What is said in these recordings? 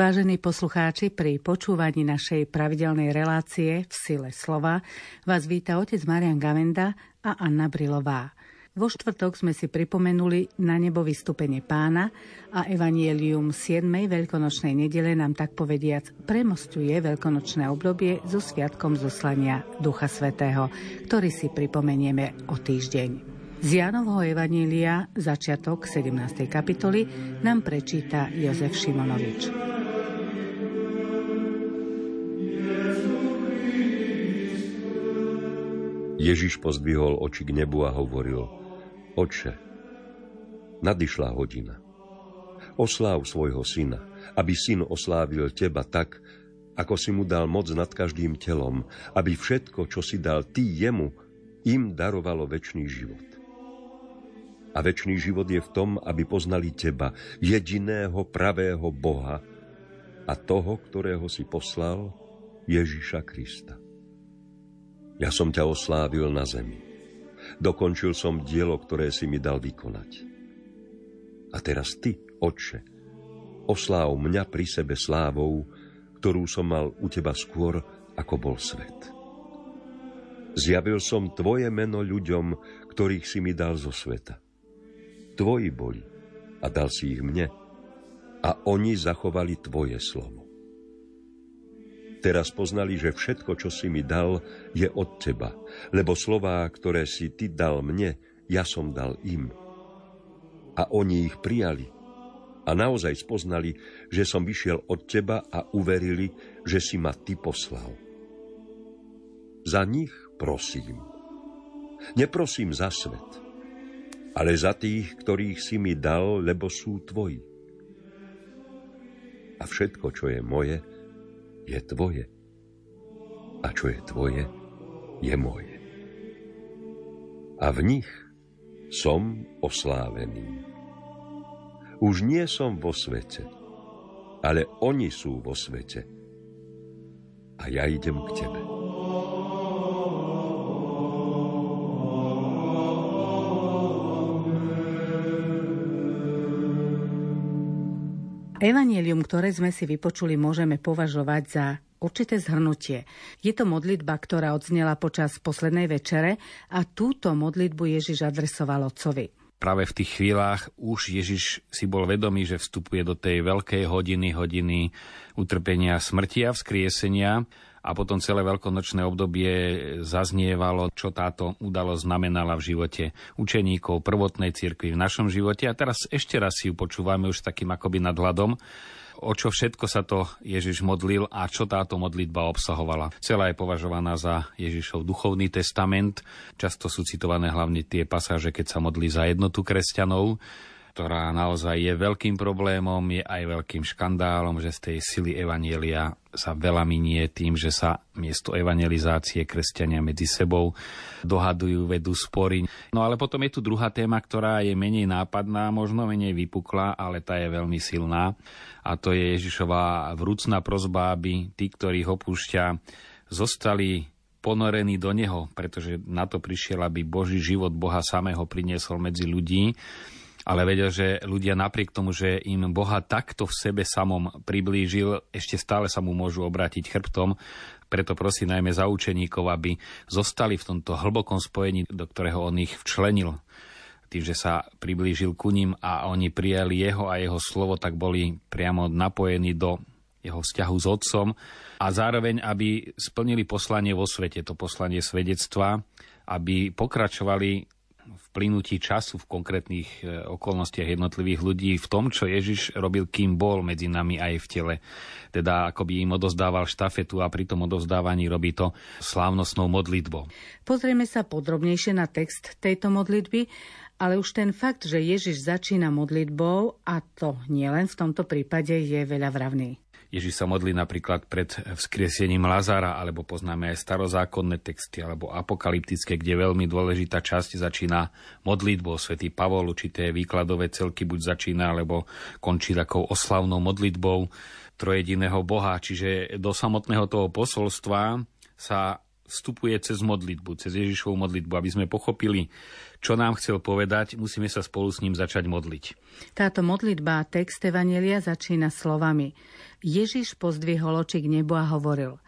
Vážení poslucháči, pri počúvaní našej pravidelnej relácie v sile slova vás víta otec Marian Gavenda a Anna Brilová. Vo štvrtok sme si pripomenuli na nebo vystúpenie pána a evanielium 7. veľkonočnej nedele nám tak povediac premostuje veľkonočné obdobie so sviatkom zoslania Ducha Svetého, ktorý si pripomenieme o týždeň. Z Jánovho Evanília, začiatok 17. kapitoly, nám prečíta Jozef Šimonovič. Ježiš pozdvihol oči k nebu a hovoril Oče, nadišla hodina. Osláv svojho syna, aby syn oslávil teba tak, ako si mu dal moc nad každým telom, aby všetko, čo si dal ty jemu, im darovalo väčší život. A väčší život je v tom, aby poznali teba, jediného pravého Boha a toho, ktorého si poslal, Ježiša Krista. Ja som ťa oslávil na zemi. Dokončil som dielo, ktoré si mi dal vykonať. A teraz ty, Otče, osláv mňa pri sebe slávou, ktorú som mal u teba skôr, ako bol svet. Zjavil som tvoje meno ľuďom, ktorých si mi dal zo sveta tvoji boli a dal si ich mne a oni zachovali tvoje slovo. Teraz poznali, že všetko, čo si mi dal, je od teba, lebo slová, ktoré si ty dal mne, ja som dal im. A oni ich prijali a naozaj spoznali, že som vyšiel od teba a uverili, že si ma ty poslal. Za nich prosím. Neprosím za svet, ale za tých, ktorých si mi dal, lebo sú tvoji. A všetko, čo je moje, je tvoje. A čo je tvoje, je moje. A v nich som oslávený. Už nie som vo svete, ale oni sú vo svete. A ja idem k tebe. Evangelium, ktoré sme si vypočuli, môžeme považovať za určité zhrnutie. Je to modlitba, ktorá odznela počas poslednej večere a túto modlitbu Ježiš adresoval otcovi. Práve v tých chvíľach už Ježiš si bol vedomý, že vstupuje do tej veľkej hodiny, hodiny utrpenia, smrti a vzkriesenia a potom celé veľkonočné obdobie zaznievalo, čo táto udalosť znamenala v živote učeníkov prvotnej cirkvi v našom živote. A teraz ešte raz si ju počúvame už takým akoby nadhľadom, o čo všetko sa to Ježiš modlil a čo táto modlitba obsahovala. Celá je považovaná za Ježišov duchovný testament. Často sú citované hlavne tie pasáže, keď sa modlí za jednotu kresťanov ktorá naozaj je veľkým problémom, je aj veľkým škandálom, že z tej sily Evanielia sa veľa minie tým, že sa miesto evangelizácie kresťania medzi sebou dohadujú, vedú spory. No ale potom je tu druhá téma, ktorá je menej nápadná, možno menej vypukla, ale tá je veľmi silná. A to je Ježišová vrúcna prozba, aby tí, ktorých opúšťa, zostali ponorení do Neho, pretože na to prišiel, aby Boží život Boha samého priniesol medzi ľudí ale vedel, že ľudia napriek tomu, že im Boha takto v sebe samom priblížil, ešte stále sa mu môžu obrátiť chrbtom. Preto prosím najmä za učeníkov, aby zostali v tomto hlbokom spojení, do ktorého on ich včlenil. Tým, že sa priblížil ku ním a oni prijali jeho a jeho slovo, tak boli priamo napojení do jeho vzťahu s otcom a zároveň, aby splnili poslanie vo svete, to poslanie svedectva, aby pokračovali plynutí času v konkrétnych e, okolnostiach jednotlivých ľudí v tom, čo Ježiš robil, kým bol medzi nami aj v tele. Teda ako by im odozdával štafetu a pri tom odozdávaní robí to slávnostnou modlitbou. Pozrieme sa podrobnejšie na text tejto modlitby, ale už ten fakt, že Ježiš začína modlitbou, a to nielen v tomto prípade, je veľa vravný. Ježiš sa modlí napríklad pred vzkriesením Lazára, alebo poznáme aj starozákonné texty, alebo apokalyptické, kde veľmi dôležitá časť začína modlitbou. Svetý Pavol určité výkladové celky buď začína, alebo končí takou oslavnou modlitbou trojediného Boha. Čiže do samotného toho posolstva sa vstupuje cez modlitbu, cez Ježišovu modlitbu. Aby sme pochopili, čo nám chcel povedať, musíme sa spolu s ním začať modliť. Táto modlitba, text Evanelia začína slovami. Ježiš pozdvihol oči k nebu a hovoril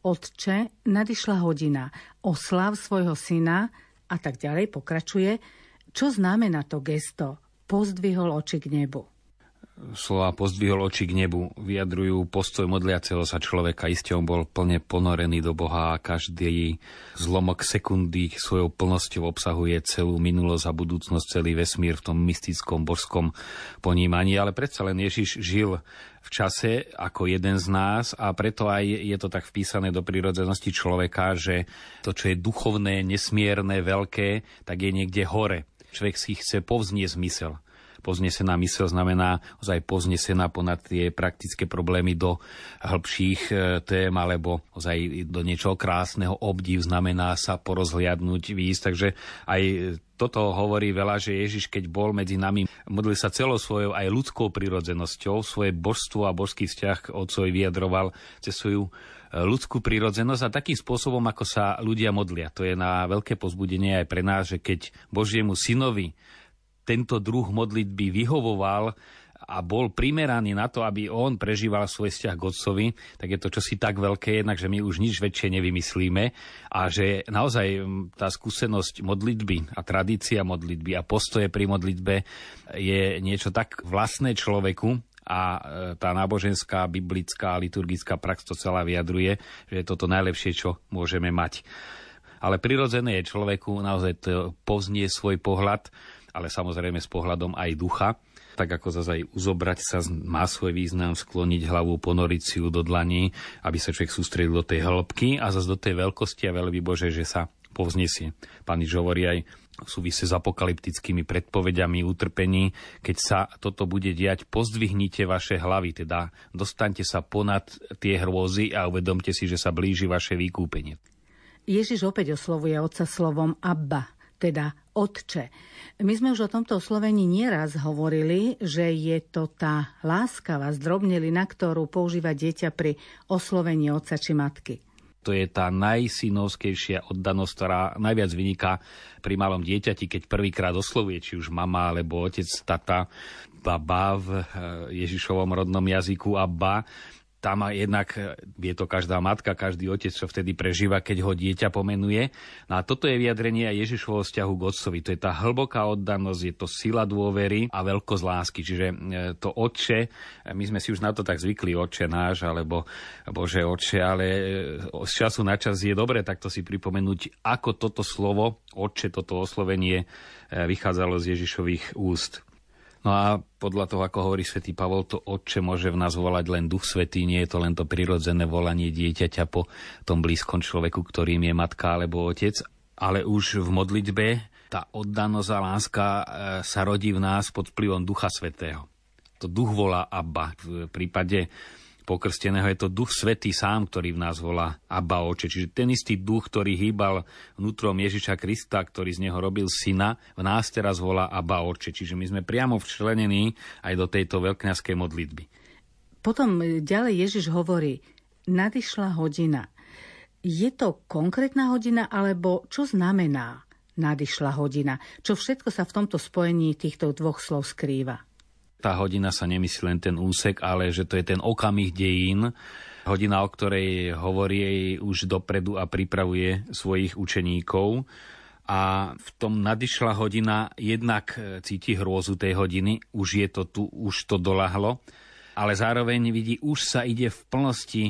Otče, nadišla hodina, oslav svojho syna a tak ďalej pokračuje. Čo znamená to gesto? Pozdvihol oči k nebu slova pozdvihol oči k nebu, vyjadrujú postoj modliaceho sa človeka. Isté on bol plne ponorený do Boha a každý zlomok sekundy svojou plnosťou obsahuje celú minulosť a budúcnosť, celý vesmír v tom mystickom božskom ponímaní. Ale predsa len Ježiš žil v čase ako jeden z nás a preto aj je to tak vpísané do prírodzenosti človeka, že to, čo je duchovné, nesmierne, veľké, tak je niekde hore. Človek si chce povznieť zmysel poznesená mysel znamená ozaj poznesená ponad tie praktické problémy do hĺbších e, tém alebo ozaj do niečoho krásneho. Obdiv znamená sa porozhliadnúť, výjsť. Takže aj toto hovorí veľa, že Ježiš, keď bol medzi nami, modlil sa celou svojou aj ľudskou prirodzenosťou, svoje božstvo a božský vzťah k Otcovi vyjadroval cez svoju e, ľudskú prírodzenosť a takým spôsobom, ako sa ľudia modlia. To je na veľké pozbudenie aj pre nás, že keď Božiemu synovi tento druh modlitby vyhovoval a bol primeraný na to, aby on prežíval svoj vzťah k Otcovi, tak je to čosi tak veľké jednak, že my už nič väčšie nevymyslíme a že naozaj tá skúsenosť modlitby a tradícia modlitby a postoje pri modlitbe je niečo tak vlastné človeku, a e, tá náboženská, biblická, liturgická prax to celá vyjadruje, že je toto najlepšie, čo môžeme mať. Ale prirodzené je človeku naozaj to povznie svoj pohľad ale samozrejme s pohľadom aj ducha. Tak ako zase aj uzobrať sa má svoj význam, skloniť hlavu, ponoriť si ju do dlaní, aby sa človek sústredil do tej hĺbky a zase do tej veľkosti a veľby Bože, že sa povznesie. Pán Iž hovorí aj súvisí s apokalyptickými predpovediami utrpení. Keď sa toto bude diať, pozdvihnite vaše hlavy, teda dostaňte sa ponad tie hrôzy a uvedomte si, že sa blíži vaše vykúpenie. Ježiš opäť oslovuje otca slovom Abba, teda Otče. My sme už o tomto oslovení nieraz hovorili, že je to tá láskavá zdrobnelina, ktorú používa dieťa pri oslovení otca či matky. To je tá najsynovskejšia oddanosť, ktorá najviac vyniká pri malom dieťati, keď prvýkrát oslovuje, či už mama alebo otec, tata, baba v eh, Ježišovom rodnom jazyku Abba tam jednak e, je to každá matka, každý otec, čo vtedy prežíva, keď ho dieťa pomenuje. No a toto je vyjadrenie aj Ježišovho vzťahu k otcovi. To je tá hlboká oddanosť, je to sila dôvery a veľkosť lásky. Čiže e, to otče, e, my sme si už na to tak zvykli, otče náš, alebo Bože otče, ale z času na čas je dobre takto si pripomenúť, ako toto slovo, otče, toto oslovenie vychádzalo z Ježišových úst. No a podľa toho, ako hovorí svätý Pavol, to otče môže v nás volať len duch svetý, nie je to len to prirodzené volanie dieťaťa po tom blízkom človeku, ktorým je matka alebo otec, ale už v modlitbe tá oddanosť a láska e, sa rodí v nás pod vplyvom Ducha Svetého. To duch volá Abba. V prípade pokrsteného je to duch svetý sám, ktorý v nás volá Abba Oče. Čiže ten istý duch, ktorý hýbal vnútrom Ježiša Krista, ktorý z neho robil syna, v nás teraz volá Abba Oče. Čiže my sme priamo včlenení aj do tejto veľkňaskej modlitby. Potom ďalej Ježiš hovorí, nadišla hodina. Je to konkrétna hodina, alebo čo znamená nadišla hodina? Čo všetko sa v tomto spojení týchto dvoch slov skrýva? Tá hodina sa nemyslí len ten úsek, ale že to je ten okamih dejín, hodina, o ktorej hovorí už dopredu a pripravuje svojich učeníkov. A v tom nadišla hodina jednak cíti hrôzu tej hodiny, už je to tu, už to dolahlo, ale zároveň vidí, už sa ide v plnosti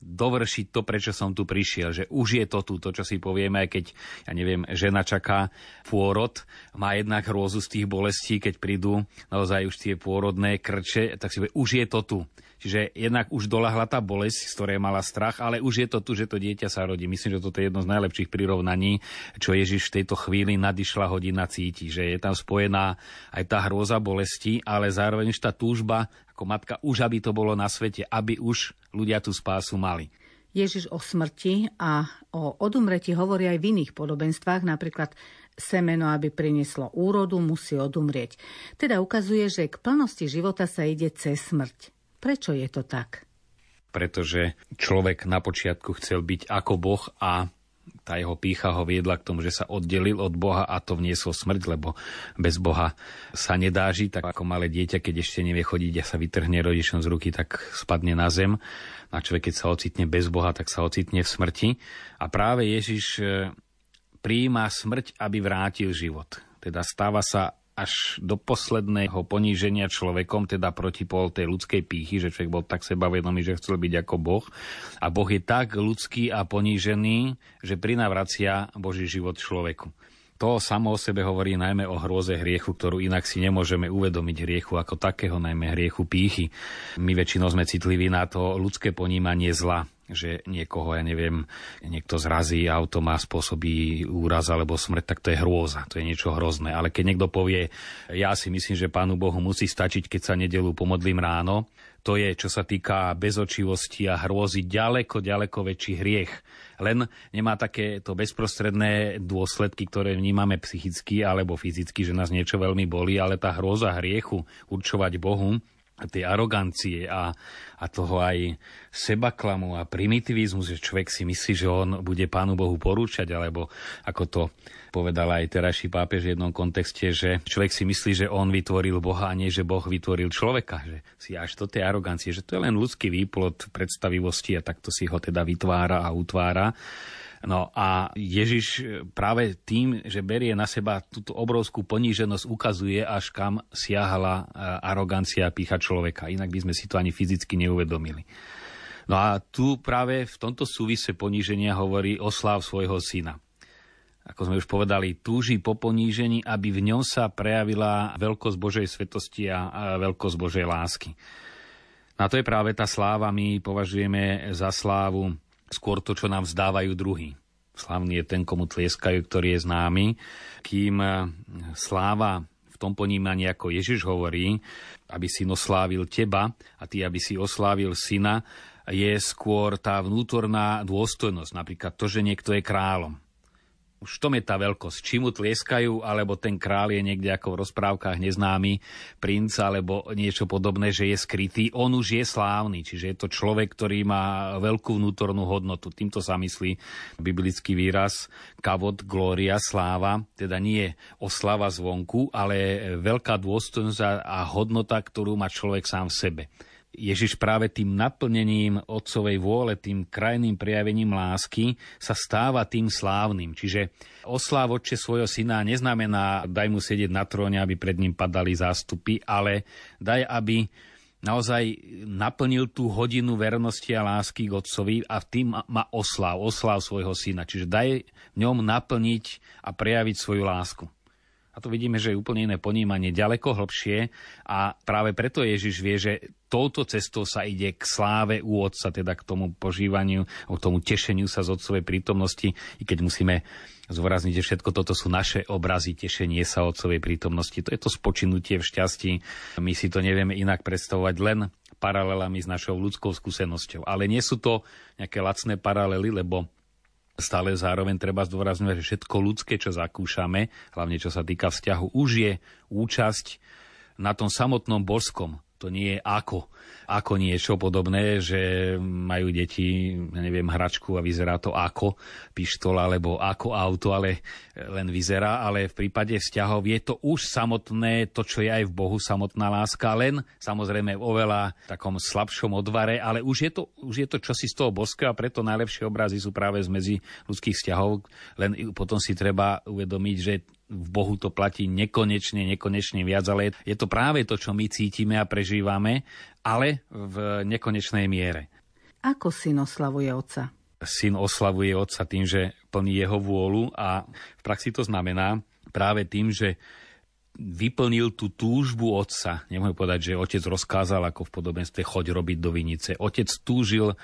dovršiť to, prečo som tu prišiel. Že už je to tu, to, čo si povieme, aj keď, ja neviem, žena čaká pôrod, má jednak hrôzu z tých bolestí, keď prídu naozaj už tie pôrodné krče, tak si povie, už je to tu. Čiže jednak už dolahla tá bolesť, z ktorej mala strach, ale už je to tu, že to dieťa sa rodí. Myslím, že toto je jedno z najlepších prirovnaní, čo Ježiš v tejto chvíli nadišla hodina cíti, že je tam spojená aj tá hrôza bolesti, ale zároveň už tá túžba ako matka, už aby to bolo na svete, aby už ľudia tú spásu mali. Ježiš o smrti a o odumretí hovorí aj v iných podobenstvách, napríklad semeno, aby prinieslo úrodu, musí odumrieť. Teda ukazuje, že k plnosti života sa ide cez smrť. Prečo je to tak? Pretože človek na počiatku chcel byť ako Boh a tá jeho pícha ho viedla k tomu, že sa oddelil od Boha a to vniesol smrť, lebo bez Boha sa nedá žiť, tak ako malé dieťa, keď ešte nevie chodiť a sa vytrhne rodičom z ruky, tak spadne na zem. A človek, keď sa ocitne bez Boha, tak sa ocitne v smrti. A práve Ježiš e, prijíma smrť, aby vrátil život. Teda stáva sa až do posledného poníženia človekom, teda protipol tej ľudskej pýchy, že človek bol tak sebavedomý, že chcel byť ako Boh. A Boh je tak ľudský a ponížený, že prinavracia Boží život človeku. To samo o sebe hovorí najmä o hrôze hriechu, ktorú inak si nemôžeme uvedomiť hriechu ako takého, najmä hriechu pýchy. My väčšinou sme citliví na to ľudské ponímanie zla že niekoho, ja neviem, niekto zrazí, auto má spôsobí úraz alebo smrť, tak to je hrôza, to je niečo hrozné. Ale keď niekto povie, ja si myslím, že Pánu Bohu musí stačiť, keď sa nedelu pomodlím ráno, to je, čo sa týka bezočivosti a hrôzy, ďaleko, ďaleko väčší hriech. Len nemá také to bezprostredné dôsledky, ktoré vnímame psychicky alebo fyzicky, že nás niečo veľmi bolí, ale tá hrôza hriechu určovať Bohu, tej arogancie a, a toho aj sebaklamu a primitivizmu, že človek si myslí, že on bude Pánu Bohu porúčať, alebo ako to povedal aj terajší pápež v jednom kontexte, že človek si myslí, že on vytvoril Boha a nie, že Boh vytvoril človeka. Že si až do tej arogancie, že to je len ľudský výplod predstavivosti a takto si ho teda vytvára a utvára. No a Ježiš práve tým, že berie na seba túto obrovskú poníženosť, ukazuje, až kam siahala e, arogancia a pícha človeka. Inak by sme si to ani fyzicky neuvedomili. No a tu práve v tomto súvise poníženia hovorí oslav svojho syna. Ako sme už povedali, túži po ponížení, aby v ňom sa prejavila veľkosť Božej svetosti a veľkosť Božej lásky. Na to je práve tá sláva, my považujeme za slávu skôr to, čo nám vzdávajú druhý. Slavný je ten, komu tlieskajú, ktorý je známy, kým e, sláva v tom ponímaní, ako Ježiš hovorí, aby si oslávil teba a ty, aby si oslávil syna, je skôr tá vnútorná dôstojnosť. Napríklad to, že niekto je kráľom už tom je tá veľkosť. Či mu tlieskajú, alebo ten král je niekde ako v rozprávkach neznámy princ, alebo niečo podobné, že je skrytý. On už je slávny, čiže je to človek, ktorý má veľkú vnútornú hodnotu. Týmto sa myslí biblický výraz kavod, glória, sláva, teda nie oslava zvonku, ale veľká dôstojnosť a hodnota, ktorú má človek sám v sebe. Ježiš práve tým naplnením otcovej vôle, tým krajným prejavením lásky sa stáva tým slávnym. Čiže osláv oče svojho syna neznamená daj mu sedieť na tróne, aby pred ním padali zástupy, ale daj, aby naozaj naplnil tú hodinu vernosti a lásky k otcovi a tým má osláv, osláv svojho syna. Čiže daj v ňom naplniť a prejaviť svoju lásku. A tu vidíme, že je úplne iné ponímanie, ďaleko hlbšie a práve preto Ježiš vie, že touto cestou sa ide k sláve u Otca, teda k tomu požívaniu, k tomu tešeniu sa z Otcovej prítomnosti, i keď musíme zvorazniť, že všetko toto sú naše obrazy, tešenie sa Otcovej prítomnosti. To je to spočinutie v šťastí. My si to nevieme inak predstavovať len paralelami s našou ľudskou skúsenosťou. Ale nie sú to nejaké lacné paralely, lebo Stále zároveň treba zdôrazňovať, že všetko ľudské, čo zakúšame, hlavne čo sa týka vzťahu, už je účasť na tom samotnom božskom. To nie je ako. Ako niečo podobné, že majú deti, neviem, hračku a vyzerá to ako pištol alebo ako auto, ale len vyzerá, ale v prípade vzťahov je to už samotné, to, čo je aj v Bohu, samotná láska, len samozrejme v oveľa takom slabšom odvare, ale už je to, už je to čosi z toho boského a preto najlepšie obrazy sú práve z medzi ľudských vzťahov, len potom si treba uvedomiť, že v Bohu to platí nekonečne, nekonečne viac, ale je to práve to, čo my cítime a prežívame ale v nekonečnej miere. Ako syn oslavuje otca? Syn oslavuje otca tým, že plní jeho vôľu a v praxi to znamená práve tým, že vyplnil tú túžbu otca. Nemôžem povedať, že otec rozkázal ako v podobenstve choď robiť do vinice. Otec túžil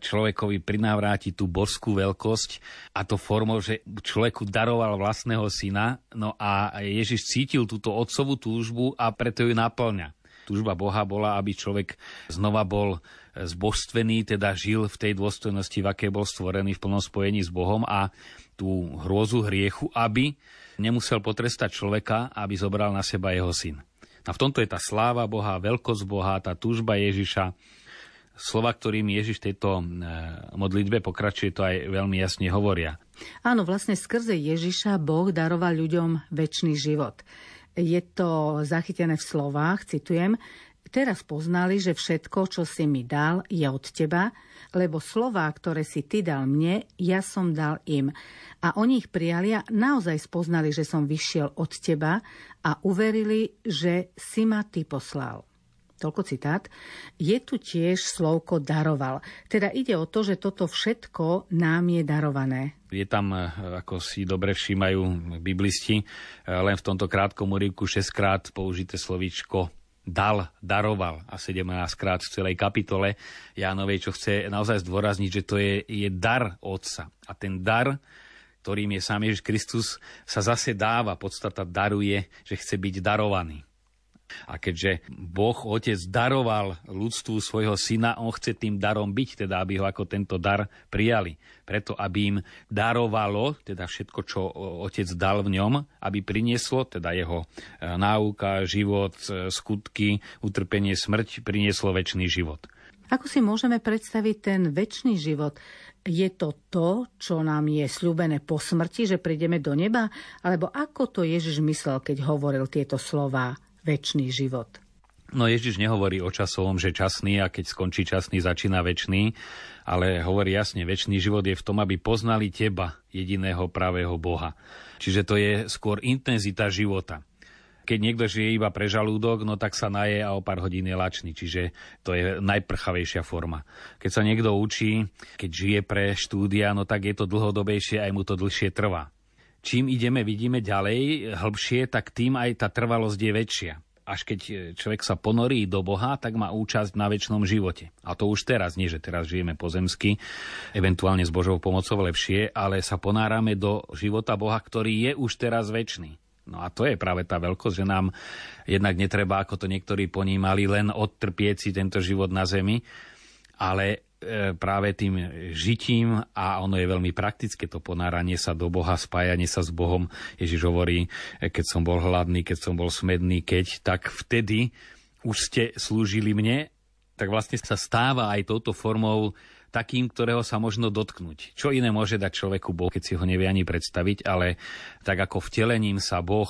človekovi prinávrátiť tú božskú veľkosť a to formou, že človeku daroval vlastného syna. No a Ježiš cítil túto otcovú túžbu a preto ju naplňa túžba Boha bola, aby človek znova bol zbožstvený, teda žil v tej dôstojnosti, v akej bol stvorený v plnom spojení s Bohom a tú hrôzu hriechu, aby nemusel potrestať človeka, aby zobral na seba jeho syn. A v tomto je tá sláva Boha, veľkosť Boha, tá túžba Ježiša slova, ktorým Ježiš tejto e, modlitbe pokračuje, to aj veľmi jasne hovoria. Áno, vlastne skrze Ježiša Boh daroval ľuďom väčší život. Je to zachytené v slovách, citujem, Teraz poznali, že všetko, čo si mi dal, je od teba, lebo slová, ktoré si ty dal mne, ja som dal im. A oni ich prijali a naozaj spoznali, že som vyšiel od teba a uverili, že si ma ty poslal. Toľko citát. Je tu tiež slovko daroval. Teda ide o to, že toto všetko nám je darované. Je tam, eh, ako si dobre všímajú biblisti, eh, len v tomto krátkom úryvku 6 krát použité slovíčko dal, daroval a 17 krát v celej kapitole Jánovej, čo chce naozaj zdôrazniť, že to je, je dar Otca. A ten dar, ktorým je sám Ježiš Kristus, sa zase dáva, podstata daruje, že chce byť darovaný. A keďže Boh Otec daroval ľudstvu svojho syna, on chce tým darom byť, teda aby ho ako tento dar prijali. Preto, aby im darovalo, teda všetko, čo Otec dal v ňom, aby prinieslo, teda jeho e, náuka, život, e, skutky, utrpenie, smrť, prinieslo väčší život. Ako si môžeme predstaviť ten väčší život? Je to to, čo nám je sľúbené po smrti, že prídeme do neba? Alebo ako to Ježiš myslel, keď hovoril tieto slová? Väčší život. No Ježiš nehovorí o časovom, že časný a keď skončí časný, začína väčší, ale hovorí jasne, väčší život je v tom, aby poznali teba, jediného pravého Boha. Čiže to je skôr intenzita života. Keď niekto žije iba pre žalúdok, no tak sa naje a o pár hodín je lačný, čiže to je najprchavejšia forma. Keď sa niekto učí, keď žije pre štúdia, no tak je to dlhodobejšie, aj mu to dlhšie trvá čím ideme, vidíme ďalej, hĺbšie, tak tým aj tá trvalosť je väčšia. Až keď človek sa ponorí do Boha, tak má účasť na väčšnom živote. A to už teraz, nie že teraz žijeme pozemsky, eventuálne s Božou pomocou lepšie, ale sa ponárame do života Boha, ktorý je už teraz väčší. No a to je práve tá veľkosť, že nám jednak netreba, ako to niektorí ponímali, len odtrpieť si tento život na zemi, ale E, práve tým žitím a ono je veľmi praktické to ponáranie sa do Boha, spájanie sa s Bohom. Ježiš hovorí, e, keď som bol hladný, keď som bol smedný, keď, tak vtedy už ste slúžili mne, tak vlastne sa stáva aj touto formou takým, ktorého sa možno dotknúť. Čo iné môže dať človeku Boh, keď si ho nevie ani predstaviť, ale tak ako vtelením sa Boh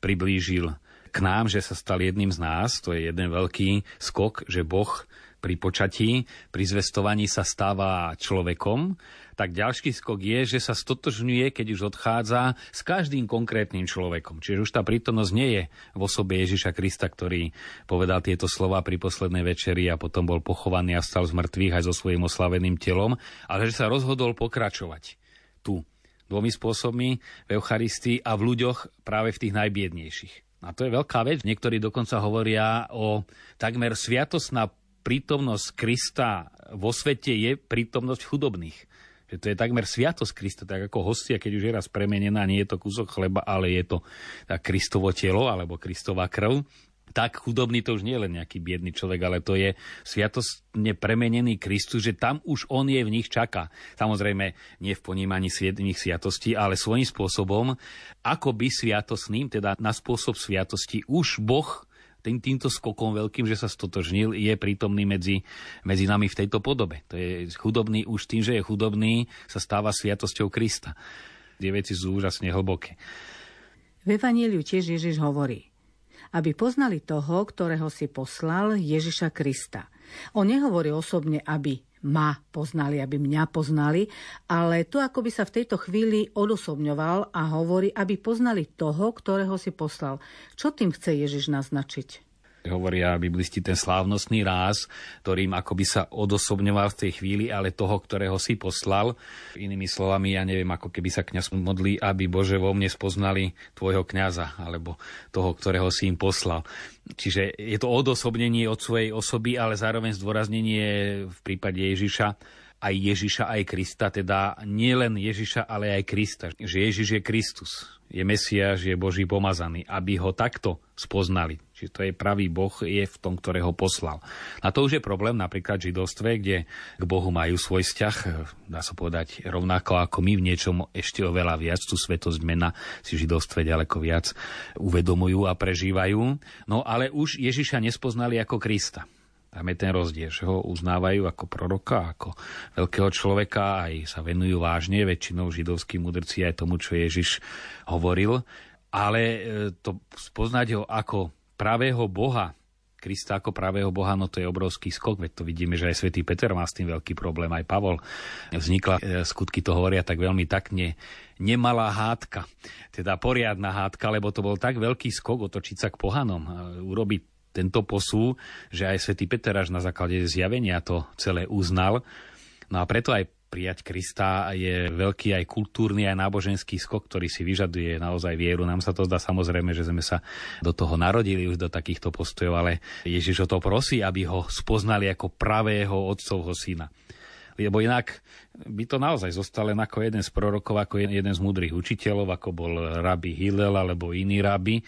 priblížil k nám, že sa stal jedným z nás, to je jeden veľký skok, že Boh pri počatí, pri zvestovaní sa stáva človekom, tak ďalší skok je, že sa stotožňuje, keď už odchádza s každým konkrétnym človekom. Čiže už tá prítomnosť nie je v osobe Ježiša Krista, ktorý povedal tieto slova pri poslednej večeri a potom bol pochovaný a stal z mŕtvych aj so svojím oslaveným telom, ale že sa rozhodol pokračovať tu dvomi spôsobmi v Eucharistii a v ľuďoch práve v tých najbiednejších. A to je veľká vec. Niektorí dokonca hovoria o takmer sviatosná prítomnosť Krista vo svete je prítomnosť chudobných. Že to je takmer sviatosť Krista, tak ako hostia, keď už je raz premenená, nie je to kúsok chleba, ale je to tak Kristovo telo alebo Kristová krv, tak chudobný to už nie je len nejaký biedný človek, ale to je sviatostne premenený Kristus, že tam už on je v nich čaká. Samozrejme, nie v ponímaní svietných sviatostí, ale svojím spôsobom, ako by sviatosným, teda na spôsob sviatosti, už Boh tým, týmto skokom veľkým, že sa stotožnil, je prítomný medzi, medzi nami v tejto podobe. To je chudobný už tým, že je chudobný, sa stáva sviatosťou Krista. Tie veci sú úžasne hlboké. V Evangeliu tiež Ježiš hovorí, aby poznali toho, ktorého si poslal Ježiša Krista. On nehovorí osobne, aby ma poznali, aby mňa poznali, ale to ako by sa v tejto chvíli odosobňoval a hovorí, aby poznali toho, ktorého si poslal. Čo tým chce Ježiš naznačiť? Hovoria biblisti ten slávnostný ráz, ktorým akoby sa odosobňoval v tej chvíli, ale toho, ktorého si poslal. Inými slovami, ja neviem, ako keby sa kňaz modlí, aby Bože vo mne spoznali tvojho kňaza, alebo toho, ktorého si im poslal. Čiže je to odosobnenie od svojej osoby, ale zároveň zdôraznenie v prípade Ježiša aj Ježiša, aj Krista, teda nie len Ježiša, ale aj Krista. Že Ježiš je Kristus, je Mesiáš, je Boží pomazaný, aby ho takto spoznali. Čiže to je pravý Boh, je v tom, ktorého poslal. A to už je problém napríklad v židovstve, kde k Bohu majú svoj vzťah, dá sa povedať, rovnako ako my v niečom ešte oveľa viac, tú svetosť mena si v židovstve ďaleko viac uvedomujú a prežívajú. No ale už Ježiša nespoznali ako Krista. Tam je ten rozdiel, že ho uznávajú ako proroka, ako veľkého človeka, aj sa venujú vážne, väčšinou židovskí mudrci aj tomu, čo Ježiš hovoril. Ale e, to spoznať ho ako pravého Boha, Krista ako pravého Boha, no to je obrovský skok, veď to vidíme, že aj svätý Peter má s tým veľký problém, aj Pavol. Vznikla, e, skutky to hovoria tak veľmi takne, nemalá hádka, teda poriadna hádka, lebo to bol tak veľký skok otočiť sa k pohanom, urobiť tento posú, že aj svätý Peter až na základe zjavenia to celé uznal. No a preto aj prijať Krista je veľký aj kultúrny, aj náboženský skok, ktorý si vyžaduje naozaj vieru. Nám sa to zdá samozrejme, že sme sa do toho narodili už do takýchto postojov, ale Ježiš o to prosí, aby ho spoznali ako pravého otcovho syna. Lebo inak by to naozaj zostal len ako jeden z prorokov, ako jeden z múdrych učiteľov, ako bol rabi Hillel alebo iný rabi,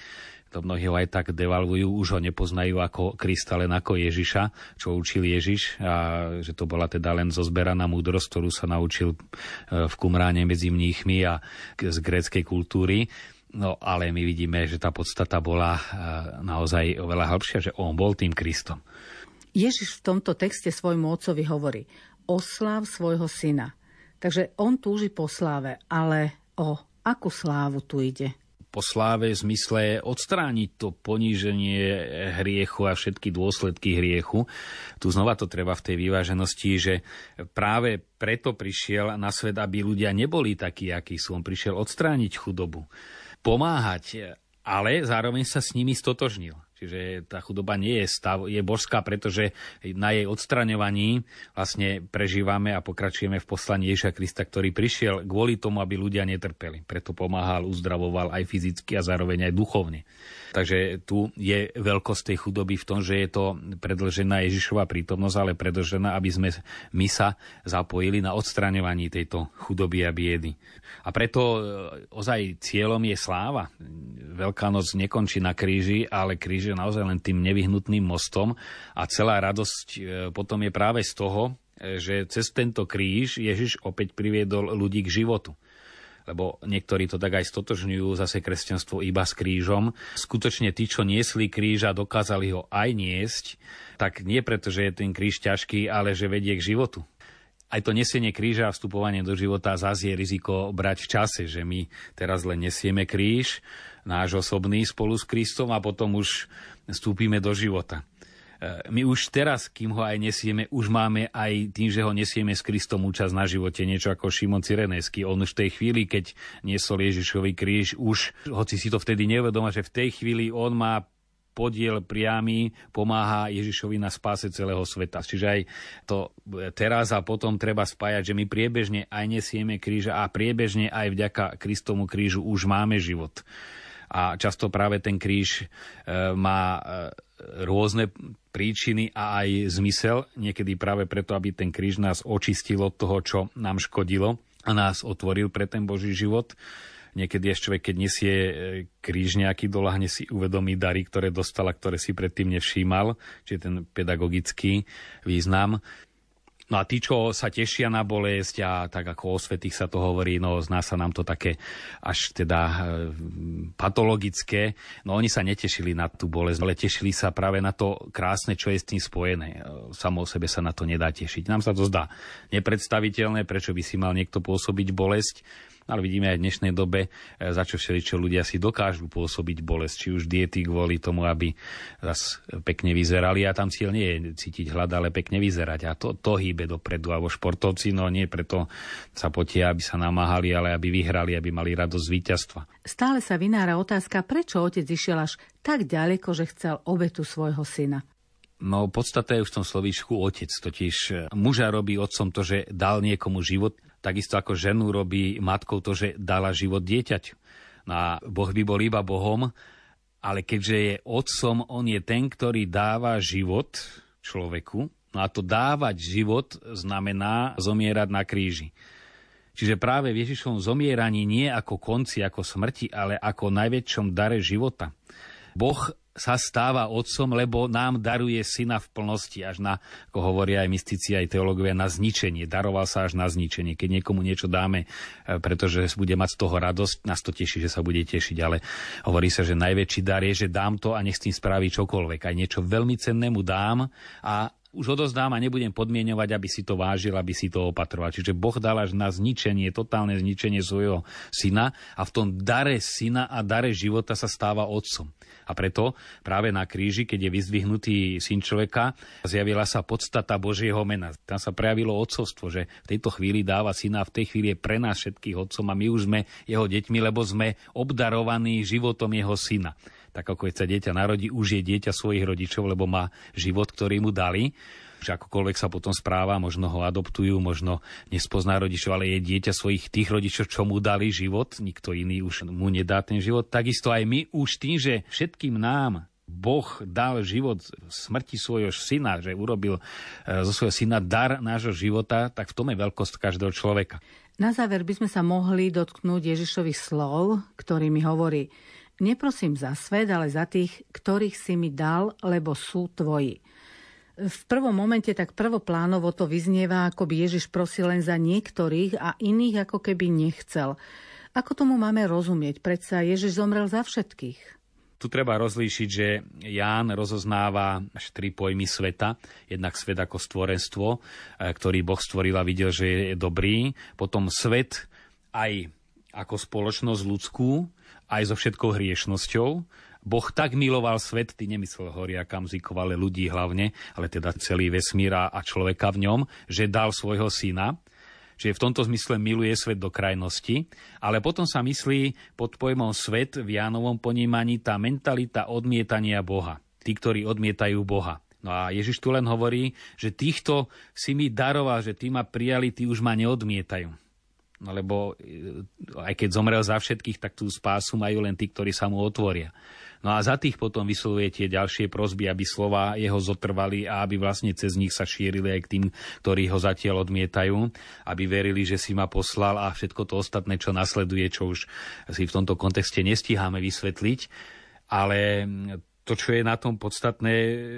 to mnohí ho aj tak devalvujú, už ho nepoznajú ako Krista, len ako Ježiša, čo učil Ježiš a že to bola teda len zozberaná múdrosť, ktorú sa naučil e, v Kumráne medzi mníchmi a z gréckej kultúry. No ale my vidíme, že tá podstata bola e, naozaj oveľa hĺbšia, že on bol tým Kristom. Ježiš v tomto texte svojmu otcovi hovorí, osláv svojho syna. Takže on túži po sláve, ale o akú slávu tu ide? Po sláve zmysle odstrániť to poníženie hriechu a všetky dôsledky hriechu. Tu znova to treba v tej vyváženosti, že práve preto prišiel na svet, aby ľudia neboli takí, akí sú. On prišiel odstrániť chudobu, pomáhať, ale zároveň sa s nimi stotožnil. Čiže tá chudoba nie je stav, je božská, pretože na jej odstraňovaní vlastne prežívame a pokračujeme v poslaní Ježa Krista, ktorý prišiel kvôli tomu, aby ľudia netrpeli. Preto pomáhal, uzdravoval aj fyzicky a zároveň aj duchovne. Takže tu je veľkosť tej chudoby v tom, že je to predlžená Ježišova prítomnosť, ale predlžená, aby sme my sa zapojili na odstraňovaní tejto chudoby a biedy. A preto e, ozaj cieľom je sláva. Veľká noc nekončí na kríži, ale kríž je naozaj len tým nevyhnutným mostom a celá radosť e, potom je práve z toho, e, že cez tento kríž Ježiš opäť priviedol ľudí k životu lebo niektorí to tak aj stotožňujú zase kresťanstvo iba s krížom. Skutočne tí, čo niesli kríž a dokázali ho aj niesť, tak nie preto, že je ten kríž ťažký, ale že vedie k životu aj to nesenie kríža a vstupovanie do života zase je riziko brať v čase, že my teraz len nesieme kríž, náš osobný spolu s Kristom a potom už vstúpime do života. My už teraz, kým ho aj nesieme, už máme aj tým, že ho nesieme s Kristom účasť na živote, niečo ako Šimon Cyrenejský. On už v tej chvíli, keď niesol Ježišový kríž, už, hoci si to vtedy nevedoma, že v tej chvíli on má podiel priamy pomáha Ježišovi na spáse celého sveta. Čiže aj to teraz a potom treba spájať, že my priebežne aj nesieme kríža a priebežne aj vďaka Kristomu krížu už máme život. A často práve ten kríž e, má e, rôzne príčiny a aj zmysel, niekedy práve preto, aby ten kríž nás očistil od toho, čo nám škodilo a nás otvoril pre ten Boží život. Niekedy ešte človek, keď nesie e, kríž nejaký doľahne si uvedomí dary, ktoré dostala, ktoré si predtým nevšímal, čiže ten pedagogický význam. No a tí, čo sa tešia na bolesť a tak ako o svetých sa to hovorí, no zná sa nám to také až teda e, patologické, no oni sa netešili na tú bolesť, ale tešili sa práve na to krásne, čo je s tým spojené. E, samo o sebe sa na to nedá tešiť. Nám sa to zdá nepredstaviteľné, prečo by si mal niekto pôsobiť bolesť, ale vidíme aj v dnešnej dobe, e, za čo všeličo ľudia si dokážu pôsobiť bolesť, či už diety kvôli tomu, aby zas pekne vyzerali a tam cieľ nie je cítiť hlad, ale pekne vyzerať a to, to hýbe dopredu. Alebo športovci, no nie preto sa potia, aby sa namáhali, ale aby vyhrali, aby mali radosť víťazstva. Stále sa vynára otázka, prečo otec išiel až tak ďaleko, že chcel obetu svojho syna. No podstata je už v tom slovíčku otec, totiž muža robí otcom to, že dal niekomu život, Takisto ako ženu robí matkou to, že dala život dieťaťu. No a Boh by bol iba Bohom, ale keďže je otcom, on je ten, ktorý dáva život človeku. No a to dávať život znamená zomierať na kríži. Čiže práve v Ježišovom zomieraní nie ako konci, ako smrti, ale ako najväčšom dare života. Boh sa stáva otcom, lebo nám daruje syna v plnosti, až na, ako hovoria aj mystici, aj teológovia, na zničenie. Daroval sa až na zničenie. Keď niekomu niečo dáme, e, pretože bude mať z toho radosť, nás to teší, že sa bude tešiť, ale hovorí sa, že najväčší dar je, že dám to a nech s tým spraví čokoľvek. Aj niečo veľmi cennému dám a už odozdám a nebudem podmienovať, aby si to vážil, aby si to opatroval. Čiže Boh dal až na zničenie, totálne zničenie svojho syna a v tom dare syna a dare života sa stáva otcom. A preto práve na kríži, keď je vyzdvihnutý syn človeka, zjavila sa podstata Božieho mena. Tam sa prejavilo otcovstvo, že v tejto chvíli dáva syna, v tej chvíli je pre nás všetkých otcom a my už sme jeho deťmi, lebo sme obdarovaní životom jeho syna tak ako keď sa dieťa narodí, už je dieťa svojich rodičov, lebo má život, ktorý mu dali že akokoľvek sa potom správa, možno ho adoptujú, možno nespozná rodičov, ale je dieťa svojich tých rodičov, čo mu dali život, nikto iný už mu nedá ten život. Takisto aj my už tým, že všetkým nám Boh dal život smrti svojho syna, že urobil e, zo svojho syna dar nášho života, tak v tom je veľkosť každého človeka. Na záver by sme sa mohli dotknúť Ježišových slov, ktorými hovorí Neprosím za svet, ale za tých, ktorých si mi dal, lebo sú tvoji. V prvom momente tak prvoplánovo to vyznieva, ako by Ježiš prosil len za niektorých a iných ako keby nechcel. Ako tomu máme rozumieť? Predsa Ježiš zomrel za všetkých. Tu treba rozlíšiť, že Ján rozoznáva až tri pojmy sveta. Jednak svet ako stvorenstvo, e, ktorý Boh stvoril a videl, že je dobrý. Potom svet aj ako spoločnosť ľudskú, aj so všetkou hriešnosťou. Boh tak miloval svet, ty nemyslel horiaka, mzikov, ale ľudí hlavne, ale teda celý vesmír a človeka v ňom, že dal svojho syna. Čiže v tomto zmysle miluje svet do krajnosti, ale potom sa myslí pod pojmom svet v Jánovom ponímaní tá mentalita odmietania Boha. Tí, ktorí odmietajú Boha. No a Ježiš tu len hovorí, že týchto si mi daroval, že tí ma prijali, tí už ma neodmietajú lebo e, aj keď zomrel za všetkých, tak tú spásu majú len tí, ktorí sa mu otvoria. No a za tých potom vyslovuje tie ďalšie prosby, aby slova jeho zotrvali a aby vlastne cez nich sa šírili aj k tým, ktorí ho zatiaľ odmietajú, aby verili, že si ma poslal a všetko to ostatné, čo nasleduje, čo už si v tomto kontexte nestíhame vysvetliť. Ale to, čo je na tom podstatné,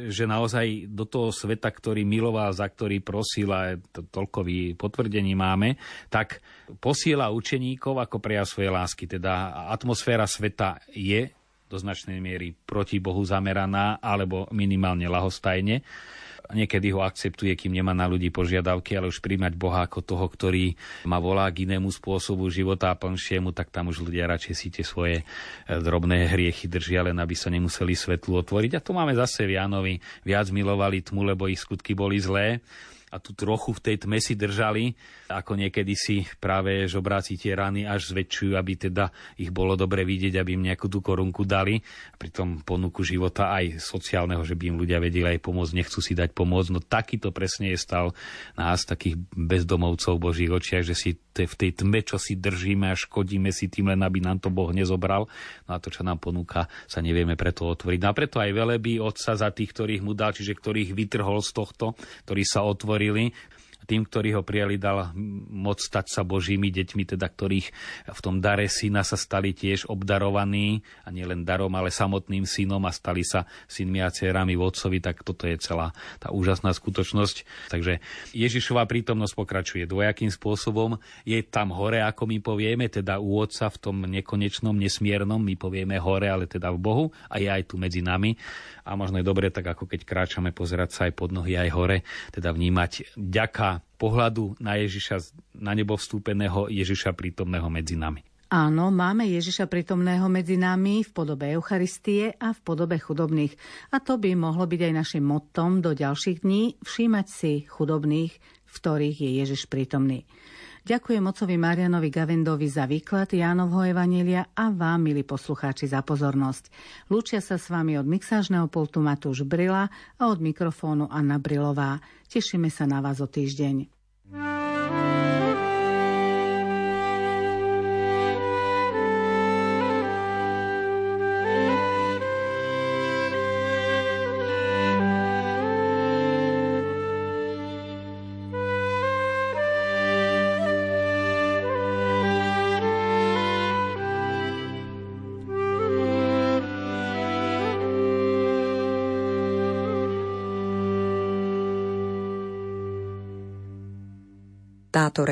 že naozaj do toho sveta, ktorý miloval, za ktorý prosil a to, toľko potvrdení máme, tak posiela učeníkov ako prejav svojej lásky. Teda atmosféra sveta je do značnej miery proti Bohu zameraná alebo minimálne lahostajne niekedy ho akceptuje, kým nemá na ľudí požiadavky, ale už príjmať Boha ako toho, ktorý ma volá k inému spôsobu života a plnšiemu, tak tam už ľudia radšej si tie svoje e, drobné hriechy držia, len aby sa nemuseli svetlu otvoriť. A to máme zase v Jánovi. Viac milovali tmu, lebo ich skutky boli zlé a tu trochu v tej tme si držali, ako niekedy si práve žobráci tie rany až zväčšujú, aby teda ich bolo dobre vidieť, aby im nejakú tú korunku dali. A pritom ponuku života aj sociálneho, že by im ľudia vedeli aj pomôcť, nechcú si dať pomôcť. No takýto presne je stal nás, takých bezdomovcov Božích očiach, že si v tej tme, čo si držíme a škodíme si tým len, aby nám to Boh nezobral. No a to, čo nám ponúka, sa nevieme preto otvoriť. No a preto aj velebí Otca za tých, ktorých mu dal, čiže ktorých vytrhol z tohto, ktorí sa otvorili tým, ktorí ho prijali, dal moc stať sa Božími deťmi, teda ktorých v tom dare syna sa stali tiež obdarovaní, a nielen darom, ale samotným synom a stali sa synmi a dcerami vodcovi, tak toto je celá tá úžasná skutočnosť. Takže Ježišová prítomnosť pokračuje dvojakým spôsobom. Je tam hore, ako my povieme, teda u Otca v tom nekonečnom, nesmiernom, my povieme hore, ale teda v Bohu a je aj tu medzi nami. A možno je dobre, tak ako keď kráčame, pozerať sa aj pod nohy, aj hore, teda vnímať ďaká pohľadu na Ježiša, na nebo vstúpeného Ježiša prítomného medzi nami. Áno, máme Ježiša prítomného medzi nami v podobe Eucharistie a v podobe chudobných. A to by mohlo byť aj našim mottom do ďalších dní všímať si chudobných, v ktorých je Ježiš prítomný. Ďakujem ocovi Marianovi Gavendovi za výklad Jánovho Evanelia a vám, milí poslucháči, za pozornosť. Lúčia sa s vami od mixážneho pultu Matúš Brila a od mikrofónu Anna Brilová. Tešíme sa na vás o týždeň. Táto